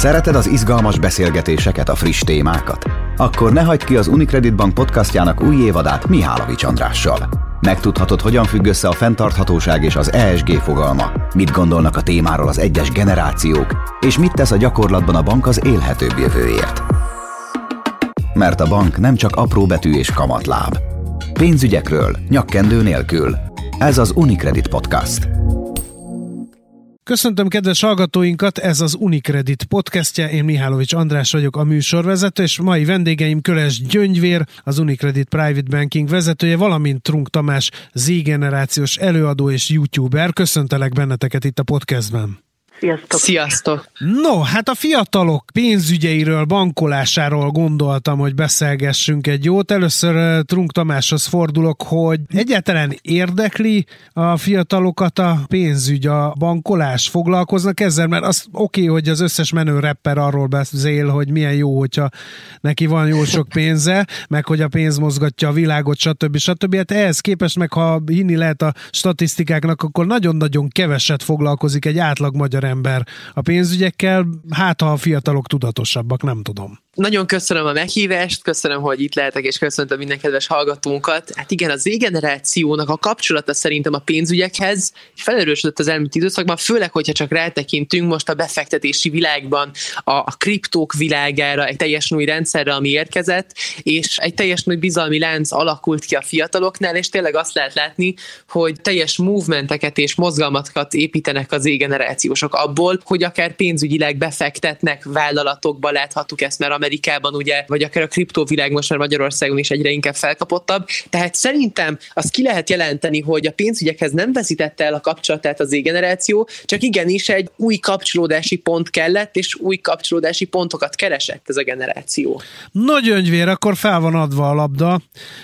Szereted az izgalmas beszélgetéseket, a friss témákat? Akkor ne hagyd ki az Unicredit Bank podcastjának új évadát Mihálovics Andrással. Megtudhatod, hogyan függ össze a fenntarthatóság és az ESG fogalma, mit gondolnak a témáról az egyes generációk, és mit tesz a gyakorlatban a bank az élhetőbb jövőért. Mert a bank nem csak apró betű és kamatláb. Pénzügyekről, nyakkendő nélkül. Ez az Unicredit Podcast. Köszöntöm kedves hallgatóinkat, ez az Unicredit podcastja, én Mihálovics András vagyok a műsorvezető, és mai vendégeim Köles Gyöngyvér, az Unicredit Private Banking vezetője, valamint Trunk Tamás, Z-generációs előadó és youtuber. Köszöntelek benneteket itt a podcastben. Sziasztok! Sziasztok! No, hát a fiatalok pénzügyeiről, bankolásáról gondoltam, hogy beszélgessünk egy jót. Először Trunk Tamáshoz fordulok, hogy egyáltalán érdekli a fiatalokat a pénzügy, a bankolás? Foglalkoznak ezzel? Mert az oké, okay, hogy az összes menő rapper arról beszél, hogy milyen jó, hogyha neki van jó sok pénze, meg hogy a pénz mozgatja a világot, stb. stb. Hát ehhez képest meg, ha hinni lehet a statisztikáknak, akkor nagyon-nagyon keveset foglalkozik egy átlag magyar ember a pénzügyekkel, hát ha a fiatalok tudatosabbak, nem tudom. Nagyon köszönöm a meghívást, köszönöm, hogy itt lehetek, és köszöntöm minden kedves hallgatónkat. Hát igen, az Z-generációnak a kapcsolata szerintem a pénzügyekhez felerősödött az elmúlt időszakban, főleg, hogyha csak rátekintünk most a befektetési világban, a, a kriptók világára, egy teljes új rendszerre, ami érkezett, és egy teljes új bizalmi lánc alakult ki a fiataloknál, és tényleg azt lehet látni, hogy teljes movementeket és mozgalmakat építenek az Z-generációsok abból, hogy akár pénzügyileg befektetnek vállalatokba, láthattuk ezt, mert Amerikában, ugye, vagy akár a kriptóvilág most már Magyarországon is egyre inkább felkapottabb. Tehát szerintem azt ki lehet jelenteni, hogy a pénzügyekhez nem veszítette el a kapcsolatát az generáció, csak igenis egy új kapcsolódási pont kellett, és új kapcsolódási pontokat keresett ez a generáció. Nagy öngyvér, akkor fel van adva a labda.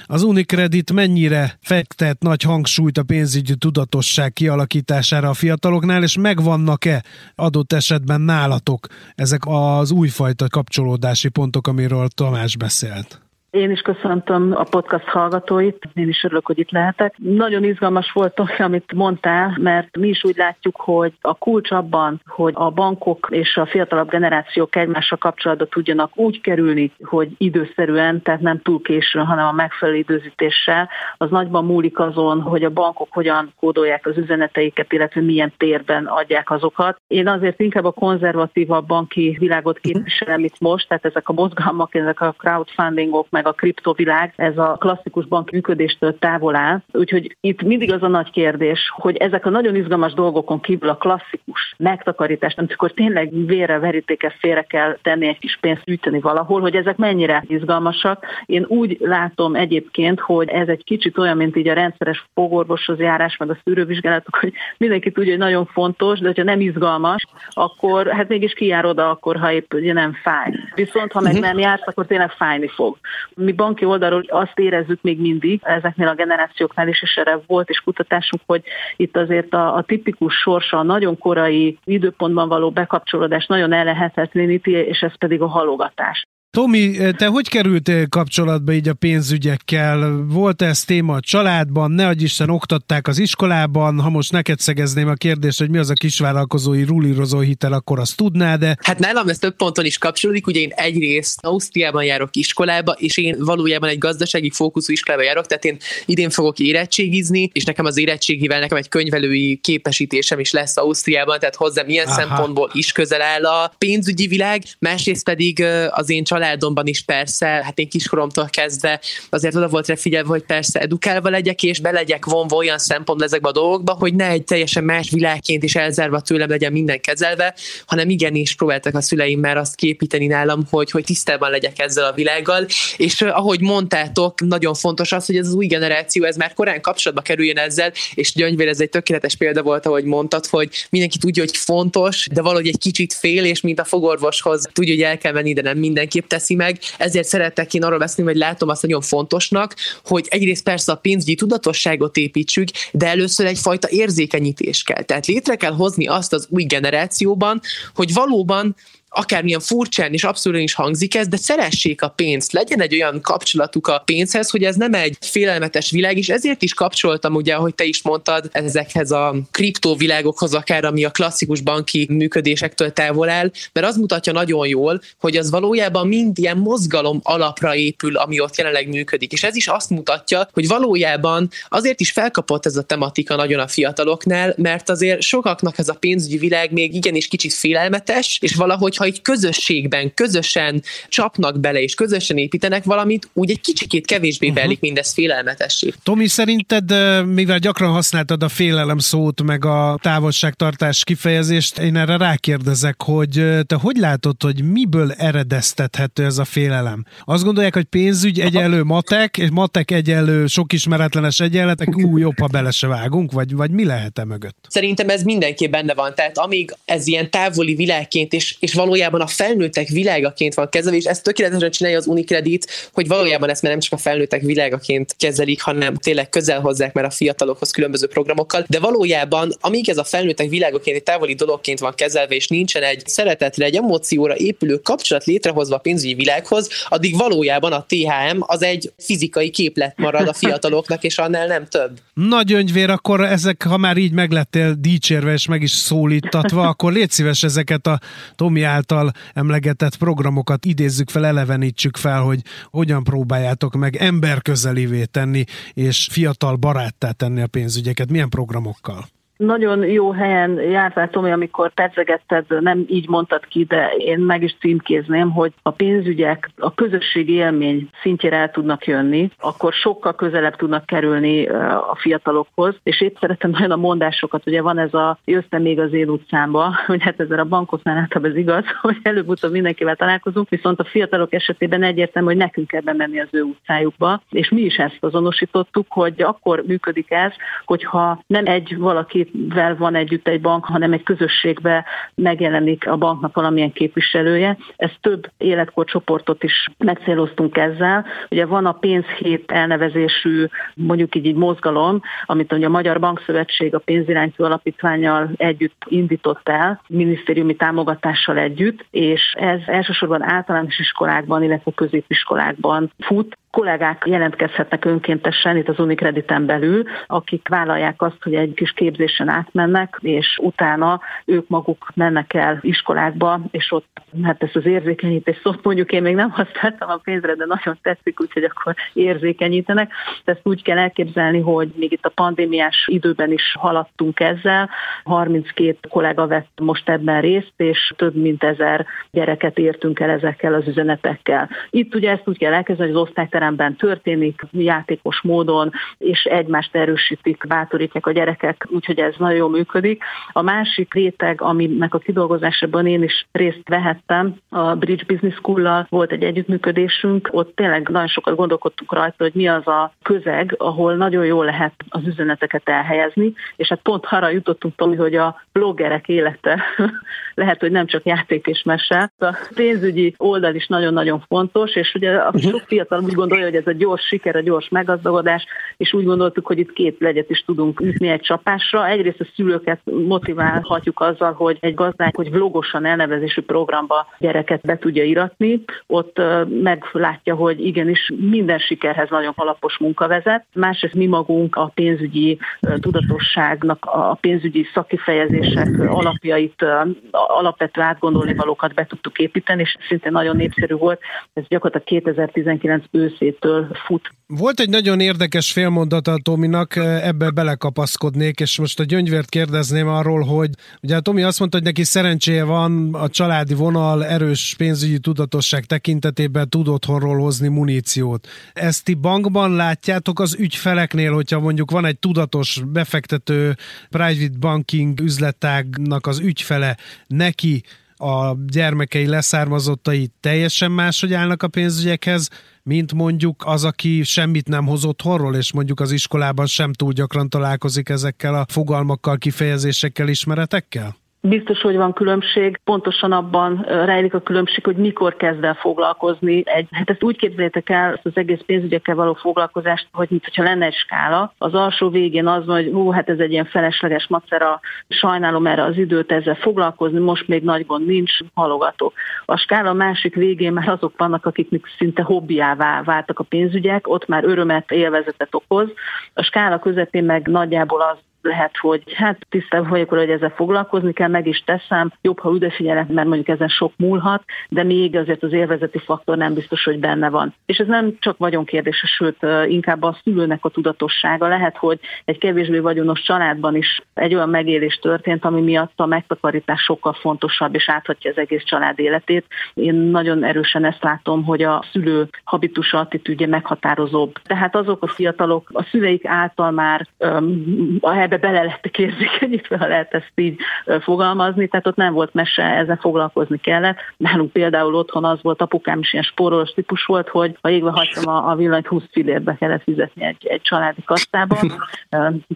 Az Unicredit mennyire fektet nagy hangsúlyt a pénzügyi tudatosság kialakítására a fiataloknál, és megvannak-e adott esetben nálatok ezek az újfajta kapcsolódási pontok, amiről Tamás beszélt. Én is köszöntöm a podcast hallgatóit, én is örülök, hogy itt lehetek. Nagyon izgalmas volt, amit mondtál, mert mi is úgy látjuk, hogy a kulcs abban, hogy a bankok és a fiatalabb generációk egymással kapcsolatba tudjanak úgy kerülni, hogy időszerűen, tehát nem túl későn, hanem a megfelelő időzítéssel, az nagyban múlik azon, hogy a bankok hogyan kódolják az üzeneteiket, illetve milyen térben adják azokat. Én azért inkább a konzervatívabb banki világot képviselem itt most, tehát ezek a mozgalmak, ezek a crowdfundingok, meg a kriptovilág, ez a klasszikus banki működéstől távol áll. Úgyhogy itt mindig az a nagy kérdés, hogy ezek a nagyon izgalmas dolgokon kívül a klasszikus megtakarítás, amikor tényleg vére, verítékes félre kell tenni egy kis pénzt gyűjteni valahol, hogy ezek mennyire izgalmasak. Én úgy látom egyébként, hogy ez egy kicsit olyan, mint így a rendszeres fogorvoshoz járás, meg a szűrővizsgálatok, hogy mindenki tudja, hogy nagyon fontos, de hogyha nem izgalmas, akkor hát mégis kijár oda, akkor ha épp ugye nem fáj. Viszont ha meg mhm. nem jársz, akkor tényleg fájni fog. Mi banki oldalról azt érezzük még mindig ezeknél a generációknál is, és erre volt is kutatásunk, hogy itt azért a, a tipikus sorsa, a nagyon korai időpontban való bekapcsolódás nagyon ellehetetleníti, és ez pedig a halogatás. Tomi, te hogy kerültél kapcsolatba így a pénzügyekkel? Volt ez téma a családban? Ne adj Isten, oktatták az iskolában? Ha most neked szegezném a kérdést, hogy mi az a kisvállalkozói rulírozó hitel, akkor azt tudnád de? Hát nálam ez több ponton is kapcsolódik, ugye én egyrészt Ausztriában járok iskolába, és én valójában egy gazdasági fókuszú iskolába járok, tehát én idén fogok érettségizni, és nekem az érettségivel nekem egy könyvelői képesítésem is lesz Ausztriában, tehát hozzám ilyen Aha. szempontból is közel áll a pénzügyi világ, másrészt pedig az én család családomban is persze, hát én kiskoromtól kezdve azért oda volt rá figyelve, hogy persze edukálva legyek, és be legyek vonva olyan szempont ezekbe a dolgokba, hogy ne egy teljesen más világként is elzárva tőlem legyen minden kezelve, hanem igenis próbáltak a szüleim már azt képíteni nálam, hogy, hogy tisztában legyek ezzel a világgal, és ahogy mondtátok, nagyon fontos az, hogy ez az új generáció, ez már korán kapcsolatba kerüljön ezzel, és gyöngyvér ez egy tökéletes példa volt, ahogy mondtad, hogy mindenki tudja, hogy fontos, de valahogy egy kicsit fél, és mint a fogorvoshoz tudja, hogy el kell menni, de nem mindenképp teszi meg, ezért szeretek én arról beszélni, hogy látom azt nagyon fontosnak, hogy egyrészt persze a pénzügyi tudatosságot építsük, de először egyfajta érzékenyítés kell. Tehát létre kell hozni azt az új generációban, hogy valóban akármilyen furcsán és abszolút is hangzik ez, de szeressék a pénzt, legyen egy olyan kapcsolatuk a pénzhez, hogy ez nem egy félelmetes világ, és ezért is kapcsoltam ugye, ahogy te is mondtad, ezekhez a kriptovilágokhoz, akár ami a klasszikus banki működésektől távol áll, mert az mutatja nagyon jól, hogy az valójában mind ilyen mozgalom alapra épül, ami ott jelenleg működik. És ez is azt mutatja, hogy valójában azért is felkapott ez a tematika nagyon a fiataloknál, mert azért sokaknak ez a pénzügyi világ még igenis kicsit félelmetes, és valahogy, ha egy közösségben, közösen csapnak bele, és közösen építenek valamit, úgy egy kicsikét kevésbé uh-huh. válik mindez félelmetessé. Tomi, szerinted, mivel gyakran használtad a félelem szót, meg a távolságtartás kifejezést, én erre rákérdezek, hogy te hogy látod, hogy miből eredeztethető ez a félelem? Azt gondolják, hogy pénzügy egyenlő matek, és matek egyenlő sok ismeretlenes egyenletek, ú, jobb, ha bele se vágunk, vagy, vagy mi lehet e mögött? Szerintem ez mindenki benne van, tehát amíg ez ilyen távoli világként, és, és valójában a felnőttek világaként van kezelve, és ezt tökéletesen csinálja az Unicredit, hogy valójában ezt már nem csak a felnőttek világaként kezelik, hanem tényleg közel hozzák már a fiatalokhoz különböző programokkal, de valójában amíg ez a felnőttek világaként egy távoli dologként van kezelve, és nincsen egy szeretetre, egy emócióra épülő kapcsolat létrehozva a pénzügyi világhoz, addig valójában a THM az egy fizikai képlet marad a fiataloknak, és annál nem több. Nagy öngyvér, akkor ezek, ha már így meglettél dicsérve és meg is szólítatva, akkor légy szíves ezeket a Tomi által emlegetett programokat idézzük fel, elevenítsük fel, hogy hogyan próbáljátok meg emberközelivé tenni, és fiatal baráttá tenni a pénzügyeket, milyen programokkal? Nagyon jó helyen jártál, Tomi, amikor pedzegetted, nem így mondtad ki, de én meg is címkézném, hogy a pénzügyek a közösségi élmény szintjére el tudnak jönni, akkor sokkal közelebb tudnak kerülni a fiatalokhoz, és itt szeretem nagyon a mondásokat, ugye van ez a jöttem még az én utcámba, hogy hát ezzel a bankoknál általában ez igaz, hogy előbb-utóbb mindenkivel találkozunk, viszont a fiatalok esetében egyértelmű, hogy nekünk kell bemenni az ő utcájukba, és mi is ezt azonosítottuk, hogy akkor működik ez, hogyha nem egy valaki akivel van együtt egy bank, hanem egy közösségbe megjelenik a banknak valamilyen képviselője. Ez több életkorcsoportot is megcéloztunk ezzel. Ugye van a pénzhét elnevezésű, mondjuk így, így mozgalom, amit ugye a Magyar Bankszövetség a pénzirányító alapítványal együtt indított el, minisztériumi támogatással együtt, és ez elsősorban általános iskolákban, illetve középiskolákban fut, kollégák jelentkezhetnek önkéntesen itt az Unicrediten belül, akik vállalják azt, hogy egy kis képzésen átmennek, és utána ők maguk mennek el iskolákba, és ott hát ezt az érzékenyítés szót mondjuk én még nem használtam a pénzre, de nagyon tetszik, úgyhogy akkor érzékenyítenek. Ezt úgy kell elképzelni, hogy még itt a pandémiás időben is haladtunk ezzel. 32 kollega vett most ebben részt, és több mint ezer gyereket értünk el ezekkel az üzenetekkel. Itt ugye ezt úgy kell elkezdeni, hogy az osztályterem teremben történik, játékos módon, és egymást erősítik, bátorítják a gyerekek, úgyhogy ez nagyon jól működik. A másik réteg, aminek a kidolgozásában én is részt vehettem, a Bridge Business School-lal volt egy együttműködésünk, ott tényleg nagyon sokat gondolkodtunk rajta, hogy mi az a közeg, ahol nagyon jól lehet az üzeneteket elhelyezni, és hát pont arra jutottunk, Tomi, hogy a bloggerek élete lehet, hogy nem csak játék és mese. A pénzügyi oldal is nagyon-nagyon fontos, és ugye a mhm. sok fiatal úgy gondolja, hogy ez a gyors siker, a gyors meggazdagodás, és úgy gondoltuk, hogy itt két legyet is tudunk ütni egy csapásra. Egyrészt a szülőket motiválhatjuk azzal, hogy egy gazdák, hogy vlogosan elnevezésű programba gyereket be tudja iratni, ott meglátja, hogy igenis minden sikerhez nagyon alapos munka vezet. Másrészt mi magunk a pénzügyi tudatosságnak, a pénzügyi szakifejezések alapjait, alapvető átgondolni valókat be tudtuk építeni, és szintén nagyon népszerű volt. Ez gyakorlatilag 2019 őszé részétől fut. Volt egy nagyon érdekes félmondata Tominak, ebbe belekapaszkodnék, és most a gyöngyvert kérdezném arról, hogy ugye a Tomi azt mondta, hogy neki szerencséje van a családi vonal erős pénzügyi tudatosság tekintetében tud otthonról hozni muníciót. Ezt ti bankban látjátok az ügyfeleknél, hogyha mondjuk van egy tudatos befektető private banking üzletágnak az ügyfele, neki a gyermekei leszármazottai teljesen máshogy állnak a pénzügyekhez, mint mondjuk az, aki semmit nem hozott horról, és mondjuk az iskolában sem túl gyakran találkozik ezekkel a fogalmakkal, kifejezésekkel, ismeretekkel? Biztos, hogy van különbség, pontosan abban rejlik a különbség, hogy mikor kezd el foglalkozni. Egy, hát ezt úgy képzeljétek el, ezt az egész pénzügyekkel való foglalkozást, hogy mintha lenne egy skála. Az alsó végén az hogy hú, hát ez egy ilyen felesleges macera, sajnálom erre az időt ezzel foglalkozni, most még nagy gond nincs, halogatok. A skála másik végén már azok vannak, akiknek szinte hobbiává váltak a pénzügyek, ott már örömet, élvezetet okoz. A skála közepén meg nagyjából az lehet, hogy hát tisztában vagyok, hogy ezzel foglalkozni kell, meg is teszem, jobb, ha üdefigyelek, mert mondjuk ezen sok múlhat, de még azért az élvezeti faktor nem biztos, hogy benne van. És ez nem csak vagyonkérdése, sőt, inkább a szülőnek a tudatossága. Lehet, hogy egy kevésbé vagyonos családban is egy olyan megélés történt, ami miatt a megtakarítás sokkal fontosabb, és áthatja az egész család életét. Én nagyon erősen ezt látom, hogy a szülő habitusa, attitűdje meghatározóbb. Tehát azok a fiatalok a szüleik által már um, ebbe ebbe bele lettek érzékenyítve, ha lehet ezt így fogalmazni, tehát ott nem volt mese, ezzel foglalkozni kellett. Nálunk például otthon az volt, apukám is ilyen spórolós típus volt, hogy ha égve hagytam a, a villanyt 20 fillérbe kellett fizetni egy, egy családi kasszában.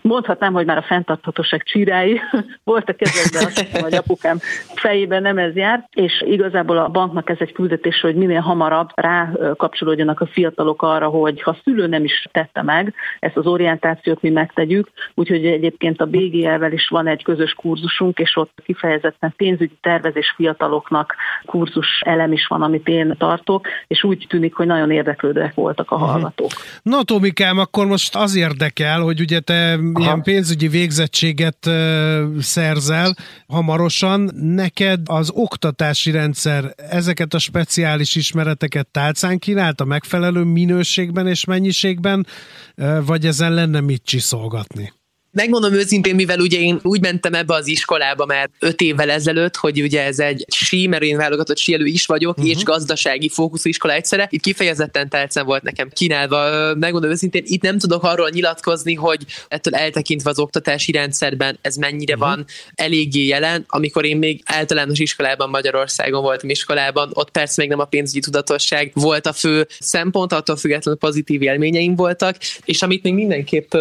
Mondhatnám, hogy már a fenntarthatóság csírái voltak ezekben, azt hiszem, hogy apukám fejében nem ez jár, és igazából a banknak ez egy küldetés, hogy minél hamarabb rá kapcsolódjanak a fiatalok arra, hogy ha szülő nem is tette meg, ezt az orientációt mi megtegyük, úgyhogy egy egyébként a BGL-vel is van egy közös kurzusunk, és ott kifejezetten pénzügyi tervezés fiataloknak kurzus elem is van, amit én tartok, és úgy tűnik, hogy nagyon érdeklődőek voltak a mhm. hallgatók. Na Tomikám, akkor most az érdekel, hogy ugye te Aha. ilyen pénzügyi végzettséget szerzel hamarosan, neked az oktatási rendszer ezeket a speciális ismereteket tálcán kínált a megfelelő minőségben és mennyiségben, vagy ezen lenne mit csiszolgatni? Megmondom őszintén, mivel ugye én úgy mentem ebbe az iskolába már öt évvel ezelőtt, hogy ugye ez egy sí, mert én válogatott síelő is vagyok, uh-huh. és gazdasági fókuszú iskola egyszerre. Itt kifejezetten tálcán volt nekem kínálva. Megmondom őszintén, itt nem tudok arról nyilatkozni, hogy ettől eltekintve az oktatási rendszerben ez mennyire uh-huh. van eléggé jelen. Amikor én még általános iskolában Magyarországon voltam iskolában, ott persze még nem a pénzügyi tudatosság volt a fő szempont, attól függetlenül pozitív élményeim voltak, és amit még mindenképp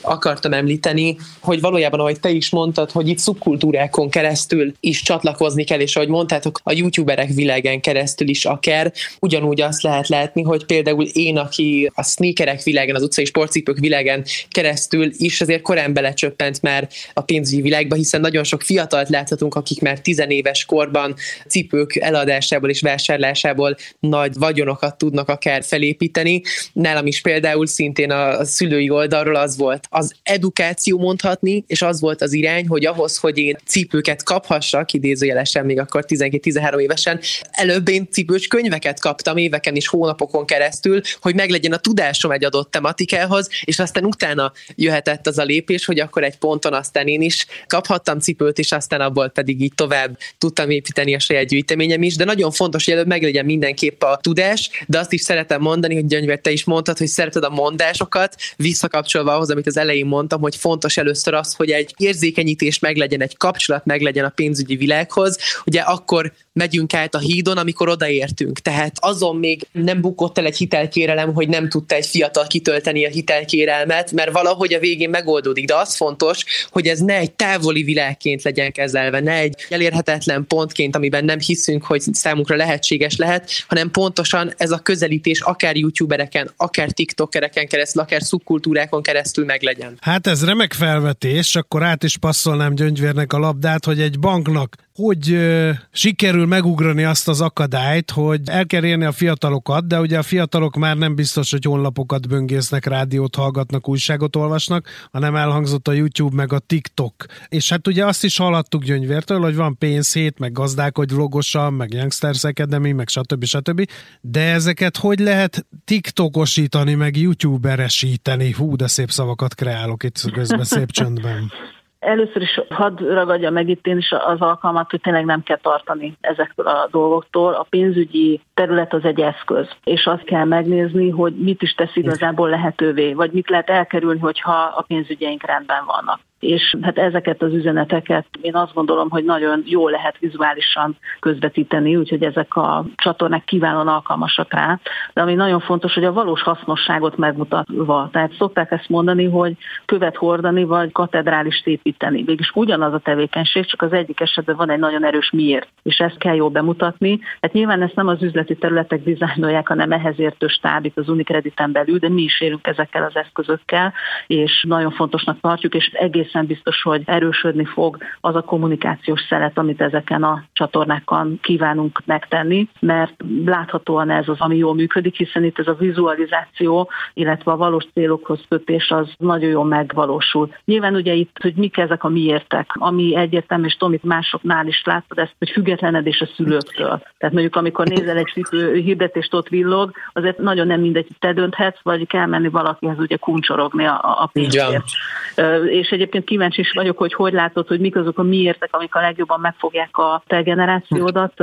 akartam említeni, említeni, hogy valójában, ahogy te is mondtad, hogy itt szubkultúrákon keresztül is csatlakozni kell, és ahogy mondtátok, a youtuberek világán keresztül is akár, ugyanúgy azt lehet látni, hogy például én, aki a sneakerek világán, az utcai sportcipők világán keresztül is azért korán belecsöppent már a pénzügyi világba, hiszen nagyon sok fiatalt láthatunk, akik már tizenéves korban cipők eladásából és vásárlásából nagy vagyonokat tudnak akár felépíteni. Nálam is például szintén a szülői oldalról az volt az edukáció, generáció mondhatni, és az volt az irány, hogy ahhoz, hogy én cipőket kaphassak, idézőjelesen még akkor 12-13 évesen, előbb én cipős könyveket kaptam éveken és hónapokon keresztül, hogy meglegyen a tudásom egy adott tematikához, és aztán utána jöhetett az a lépés, hogy akkor egy ponton aztán én is kaphattam cipőt, és aztán abból pedig így tovább tudtam építeni a saját gyűjteményem is, de nagyon fontos, hogy előbb meglegyen mindenképp a tudás, de azt is szeretem mondani, hogy Gyöngyver, te is mondtad, hogy szereted a mondásokat, visszakapcsolva ahhoz, amit az elején mondtam, hogy fontos először az, hogy egy érzékenyítés meglegyen, egy kapcsolat meglegyen a pénzügyi világhoz, ugye akkor megyünk át a hídon, amikor odaértünk. Tehát azon még nem bukott el egy hitelkérelem, hogy nem tudta egy fiatal kitölteni a hitelkérelmet, mert valahogy a végén megoldódik. De az fontos, hogy ez ne egy távoli világként legyen kezelve, ne egy elérhetetlen pontként, amiben nem hiszünk, hogy számunkra lehetséges lehet, hanem pontosan ez a közelítés akár youtubereken, akár tiktokereken keresztül, akár szubkultúrákon keresztül meglegyen. Hát ez remek felvetés, akkor át is passzolnám Gyöngyvérnek a labdát, hogy egy banknak hogy ö, sikerül megugrani azt az akadályt, hogy el kell érni a fiatalokat, de ugye a fiatalok már nem biztos, hogy honlapokat böngésznek, rádiót hallgatnak, újságot olvasnak, hanem elhangzott a YouTube meg a TikTok. És hát ugye azt is hallhattuk Gyöngyvértől, hogy van pénzhét, meg gazdálkodj vlogosan, meg Youngsters Academy, meg stb. stb. De ezeket hogy lehet TikTokosítani, meg YouTuberesíteni? Hú, de szép szavakat kreálok itt közben szép csöndben. Először is hadd ragadja meg itt én is az alkalmat, hogy tényleg nem kell tartani ezektől a dolgoktól. A pénzügyi terület az egy eszköz, és azt kell megnézni, hogy mit is tesz igazából lehetővé, vagy mit lehet elkerülni, hogyha a pénzügyeink rendben vannak. És hát ezeket az üzeneteket én azt gondolom, hogy nagyon jól lehet vizuálisan közvetíteni, úgyhogy ezek a csatornák kiválóan alkalmasak rá. De ami nagyon fontos, hogy a valós hasznosságot megmutatva. Tehát szokták ezt mondani, hogy követ hordani, vagy katedrálist építeni. Végülis ugyanaz a tevékenység, csak az egyik esetben van egy nagyon erős miért, és ezt kell jól bemutatni. Hát nyilván ezt nem az üzleti területek dizájnolják, hanem ehhez értő stáb az Unicrediten belül, de mi is élünk ezekkel az eszközökkel, és nagyon fontosnak tartjuk, és egészen biztos, hogy erősödni fog az a kommunikációs szelet, amit ezeken a csatornákon kívánunk megtenni, mert láthatóan ez az, ami jól működik, hiszen itt ez a vizualizáció, illetve a valós célokhoz kötés az nagyon jól megvalósul. Nyilván ugye itt, hogy mik ezek a miértek, ami egyértelmű, és Tomit másoknál is láttad ezt, hogy függetlenedés a szülőktől. Tehát mondjuk amikor nézel egy hirdetést ott villog, azért nagyon nem mindegy, te dönthetsz, vagy kell menni valakihez ugye kuncsorogni a, a pénzért. És egyébként kíváncsi is vagyok, hogy hogy látod, hogy mik azok a miértek, amik a legjobban megfogják a te generációdat,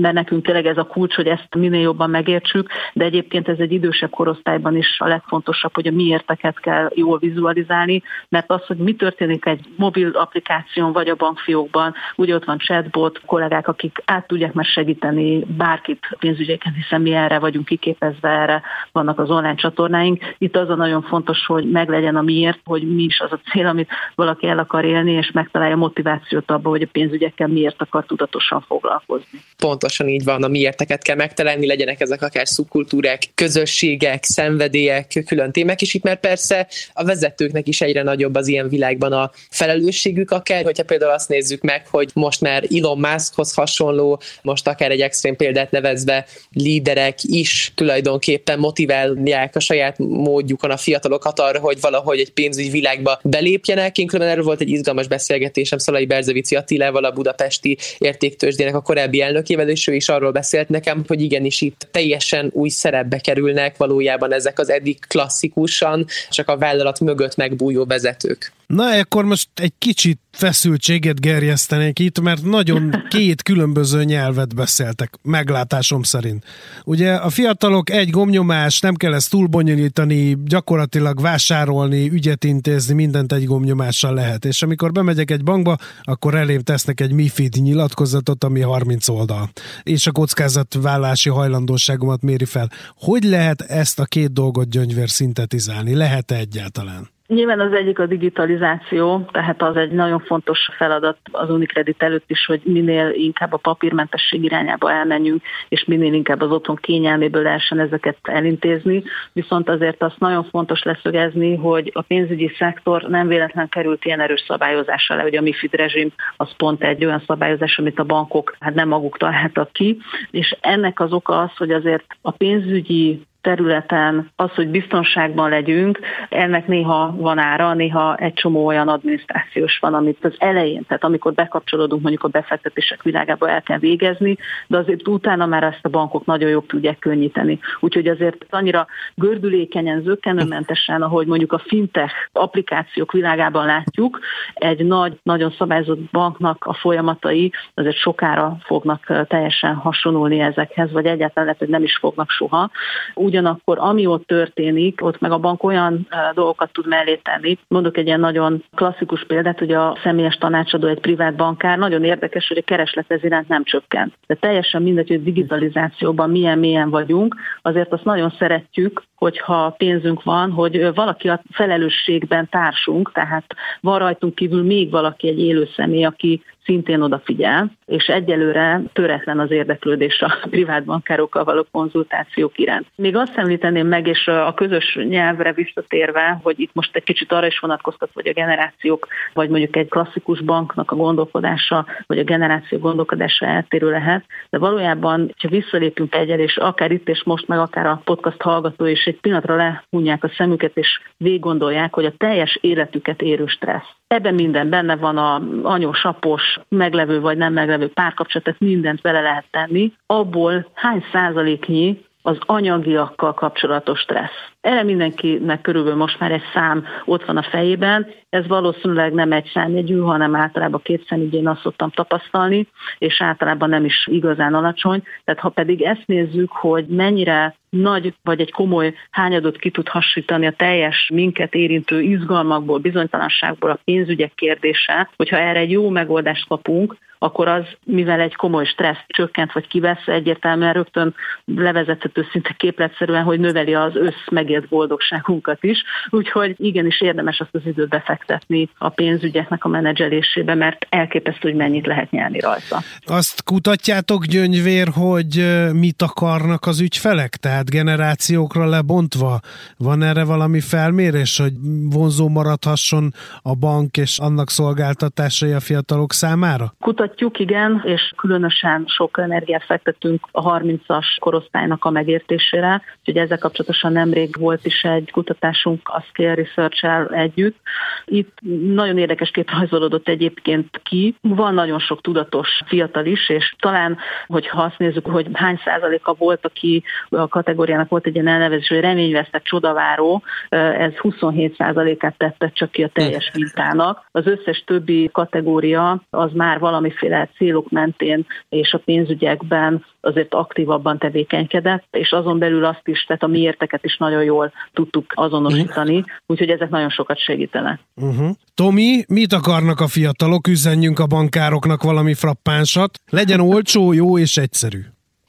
mert nekünk tényleg ez a kulcs, hogy ezt minél jobban megértsük, de egyébként ez egy idősebb korosztályban is a legfontosabb, hogy a miérteket kell jól vizualizálni, mert az, hogy mi történik egy mobil applikáción vagy a bankfiókban, ugye ott van chatbot, kollégák, akik át tudják már segíteni bárkit pénzügyeken, hiszen mi erre vagyunk kiképezve, erre vannak az online csatornáink. Itt az a nagyon fontos, hogy meglegyen a miért, hogy mi is az a cél, amit valaki el akar élni, és megtalálja motivációt abba, hogy a pénzügyekkel miért akar tudatosan foglalkozni. Pontosan így van, a miérteket kell megtalálni, legyenek ezek akár szubkultúrák, közösségek, szenvedélyek, külön témák, és itt már persze a vezetőknek is egyre nagyobb az ilyen világban a felelősségük, akár, hogyha például azt nézzük meg, hogy most már Elon Muskhoz hasonló, most akár egy extrém példát nevezve líderek is tulajdonképpen motiválják a saját módjukon a fiatalokat arra, hogy valahogy egy pénzügyi világba belépjenek. Én különben erről volt egy izgalmas beszélgetésem Szalai Berzevici Attilával, a budapesti értéktősdének a korábbi elnökével, és ő is arról beszélt nekem, hogy igenis itt teljesen új szerepbe kerülnek valójában ezek az eddig klasszikusan csak a vállalat mögött megbújó vezetők. Na, akkor most egy kicsit feszültséget gerjesztenék itt, mert nagyon két különböző nyelvet beszéltek, meglátásom szerint. Ugye a fiatalok egy gomnyomás, nem kell ezt túlbonyolítani, gyakorlatilag vásárolni, ügyet intézni, mindent egy gomnyomással lehet. És amikor bemegyek egy bankba, akkor elém tesznek egy MIFID nyilatkozatot, ami 30 oldal. És a kockázatvállalási hajlandóságomat méri fel. Hogy lehet ezt a két dolgot gyöngyvér szintetizálni? Lehet-e egyáltalán? Nyilván az egyik a digitalizáció, tehát az egy nagyon fontos feladat az Unicredit előtt is, hogy minél inkább a papírmentesség irányába elmenjünk, és minél inkább az otthon kényelméből lehessen ezeket elintézni. Viszont azért azt nagyon fontos leszögezni, hogy a pénzügyi szektor nem véletlen került ilyen erős szabályozásra le, hogy a MIFID rezsim az pont egy olyan szabályozás, amit a bankok hát nem maguk találtak ki, és ennek az oka az, hogy azért a pénzügyi területen az, hogy biztonságban legyünk, ennek néha van ára, néha egy csomó olyan adminisztrációs van, amit az elején, tehát amikor bekapcsolódunk mondjuk a befektetések világába el kell végezni, de azért utána már ezt a bankok nagyon jobb tudják könnyíteni. Úgyhogy azért annyira gördülékenyen, zöggenőmentesen, ahogy mondjuk a fintech applikációk világában látjuk, egy nagy, nagyon szabályozott banknak a folyamatai azért sokára fognak teljesen hasonlulni ezekhez, vagy egyáltalán lehet, hogy nem is fognak soha. Úgy ugyanakkor ami ott történik, ott meg a bank olyan dolgokat tud mellé tenni. Mondok egy ilyen nagyon klasszikus példát, hogy a személyes tanácsadó egy privát bankár, nagyon érdekes, hogy a kereslet ez iránt nem csökkent. De teljesen mindegy, hogy digitalizációban milyen mélyen vagyunk, azért azt nagyon szeretjük, hogyha pénzünk van, hogy valaki a felelősségben társunk, tehát van rajtunk kívül még valaki egy élő személy, aki szintén odafigyel, és egyelőre töretlen az érdeklődés a privát bankárokkal való konzultációk iránt. Még azt említeném meg, és a közös nyelvre visszatérve, hogy itt most egy kicsit arra is vonatkoztat, hogy a generációk, vagy mondjuk egy klasszikus banknak a gondolkodása, vagy a generáció gondolkodása eltérő lehet, de valójában, ha visszalépünk egyel, és akár itt és most, meg akár a podcast hallgató is egy pillanatra lehunják a szemüket, és végig gondolják, hogy a teljes életüket érő stressz Ebben minden benne van a anyós, apos, meglevő vagy nem meglevő párkapcsolat, tehát mindent bele lehet tenni. Abból hány százaléknyi az anyagiakkal kapcsolatos stressz. Erre mindenkinek körülbelül most már egy szám ott van a fejében, ez valószínűleg nem egy számjegyű, hanem általában két számjegyű, én azt szoktam tapasztalni, és általában nem is igazán alacsony. Tehát ha pedig ezt nézzük, hogy mennyire nagy vagy egy komoly hányadot ki tud hasítani a teljes minket érintő izgalmakból, bizonytalanságból a pénzügyek kérdése, hogyha erre egy jó megoldást kapunk, akkor az, mivel egy komoly stressz csökkent vagy kivesz, egyértelműen rögtön levezethető szinte képletszerűen, hogy növeli az össz megélt boldogságunkat is. Úgyhogy igenis érdemes azt az időt befektetni a pénzügyeknek a menedzselésébe, mert elképesztő, hogy mennyit lehet nyerni rajta. Azt kutatjátok gyöngyvér, hogy mit akarnak az ügyfelek? Tehát generációkra lebontva van erre valami felmérés, hogy vonzó maradhasson a bank és annak szolgáltatásai a fiatalok számára? Kutat kutatjuk, igen, és különösen sok energiát fektetünk a 30-as korosztálynak a megértésére, úgyhogy ezzel kapcsolatosan nemrég volt is egy kutatásunk a Scale research együtt. Itt nagyon érdekes kép rajzolódott egyébként ki. Van nagyon sok tudatos fiatal is, és talán, hogyha azt nézzük, hogy hány százaléka volt, aki a kategóriának volt egy ilyen elnevezés, hogy reményvesztett csodaváró, ez 27 százalékát tette csak ki a teljes mintának. Az összes többi kategória az már valami valamiféle célok mentén és a pénzügyekben azért aktívabban tevékenykedett, és azon belül azt is, tehát a miérteket is nagyon jól tudtuk azonosítani, úgyhogy ezek nagyon sokat segítenek. Uh-huh. Tomi, mit akarnak a fiatalok? Üzenjünk a bankároknak valami frappánsat. Legyen olcsó, jó és egyszerű.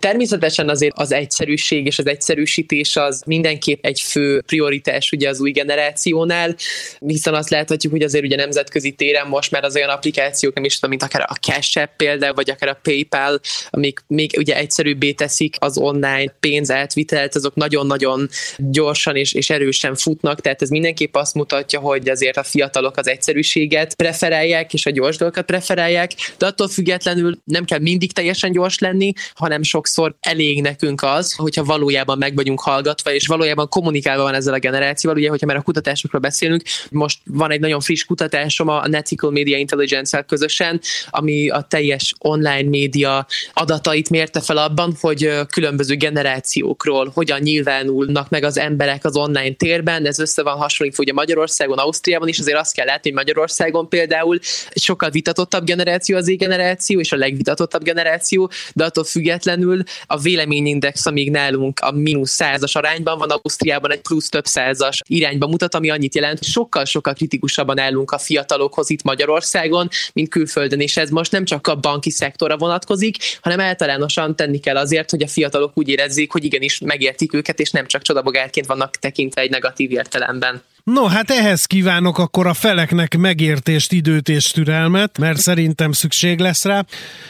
Természetesen azért az egyszerűség és az egyszerűsítés az mindenképp egy fő prioritás ugye az új generációnál, hiszen azt láthatjuk, hogy azért ugye nemzetközi téren most már az olyan applikációk, nem is tudom, mint akár a Cash App például, vagy akár a PayPal, amik még ugye egyszerűbbé teszik az online pénz átvitelt, azok nagyon-nagyon gyorsan és, és erősen futnak, tehát ez mindenképp azt mutatja, hogy azért a fiatalok az egyszerűséget preferálják, és a gyors dolgokat preferálják, de attól függetlenül nem kell mindig teljesen gyors lenni, hanem sok sokszor elég nekünk az, hogyha valójában meg vagyunk hallgatva, és valójában kommunikálva van ezzel a generációval, ugye, hogyha már a kutatásokról beszélünk, most van egy nagyon friss kutatásom a Netical Media Intelligence-el közösen, ami a teljes online média adatait mérte fel abban, hogy különböző generációkról hogyan nyilvánulnak meg az emberek az online térben, ez össze van hasonlítva ugye Magyarországon, Ausztriában is, azért azt kell látni, hogy Magyarországon például sokkal vitatottabb generáció az generáció, és a legvitatottabb generáció, de attól függetlenül a véleményindex, amíg nálunk a mínusz százas arányban van, Ausztriában egy plusz több százas irányba mutat, ami annyit jelent, hogy sokkal-sokkal kritikusabban állunk a fiatalokhoz itt Magyarországon, mint külföldön, és ez most nem csak a banki szektorra vonatkozik, hanem általánosan tenni kell azért, hogy a fiatalok úgy érezzék, hogy igenis megértik őket, és nem csak csodabogárként vannak tekintve egy negatív értelemben. No, hát ehhez kívánok akkor a feleknek megértést, időt és türelmet, mert szerintem szükség lesz rá.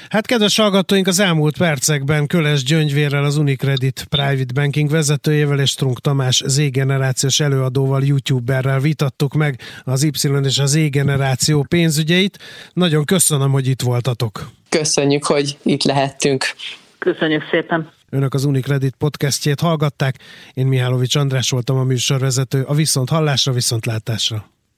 Hát kedves hallgatóink, az elmúlt percekben Köles Gyöngyvérrel, az Unicredit Private Banking vezetőjével és Trunk Tamás Z-generációs előadóval, youtuberrel vitattuk meg az Y és az Z-generáció pénzügyeit. Nagyon köszönöm, hogy itt voltatok. Köszönjük, hogy itt lehettünk. Köszönjük szépen. Önök az Unicredit podcastjét hallgatták. Én Mihálovics András voltam a műsorvezető. A viszont hallásra, viszont látásra.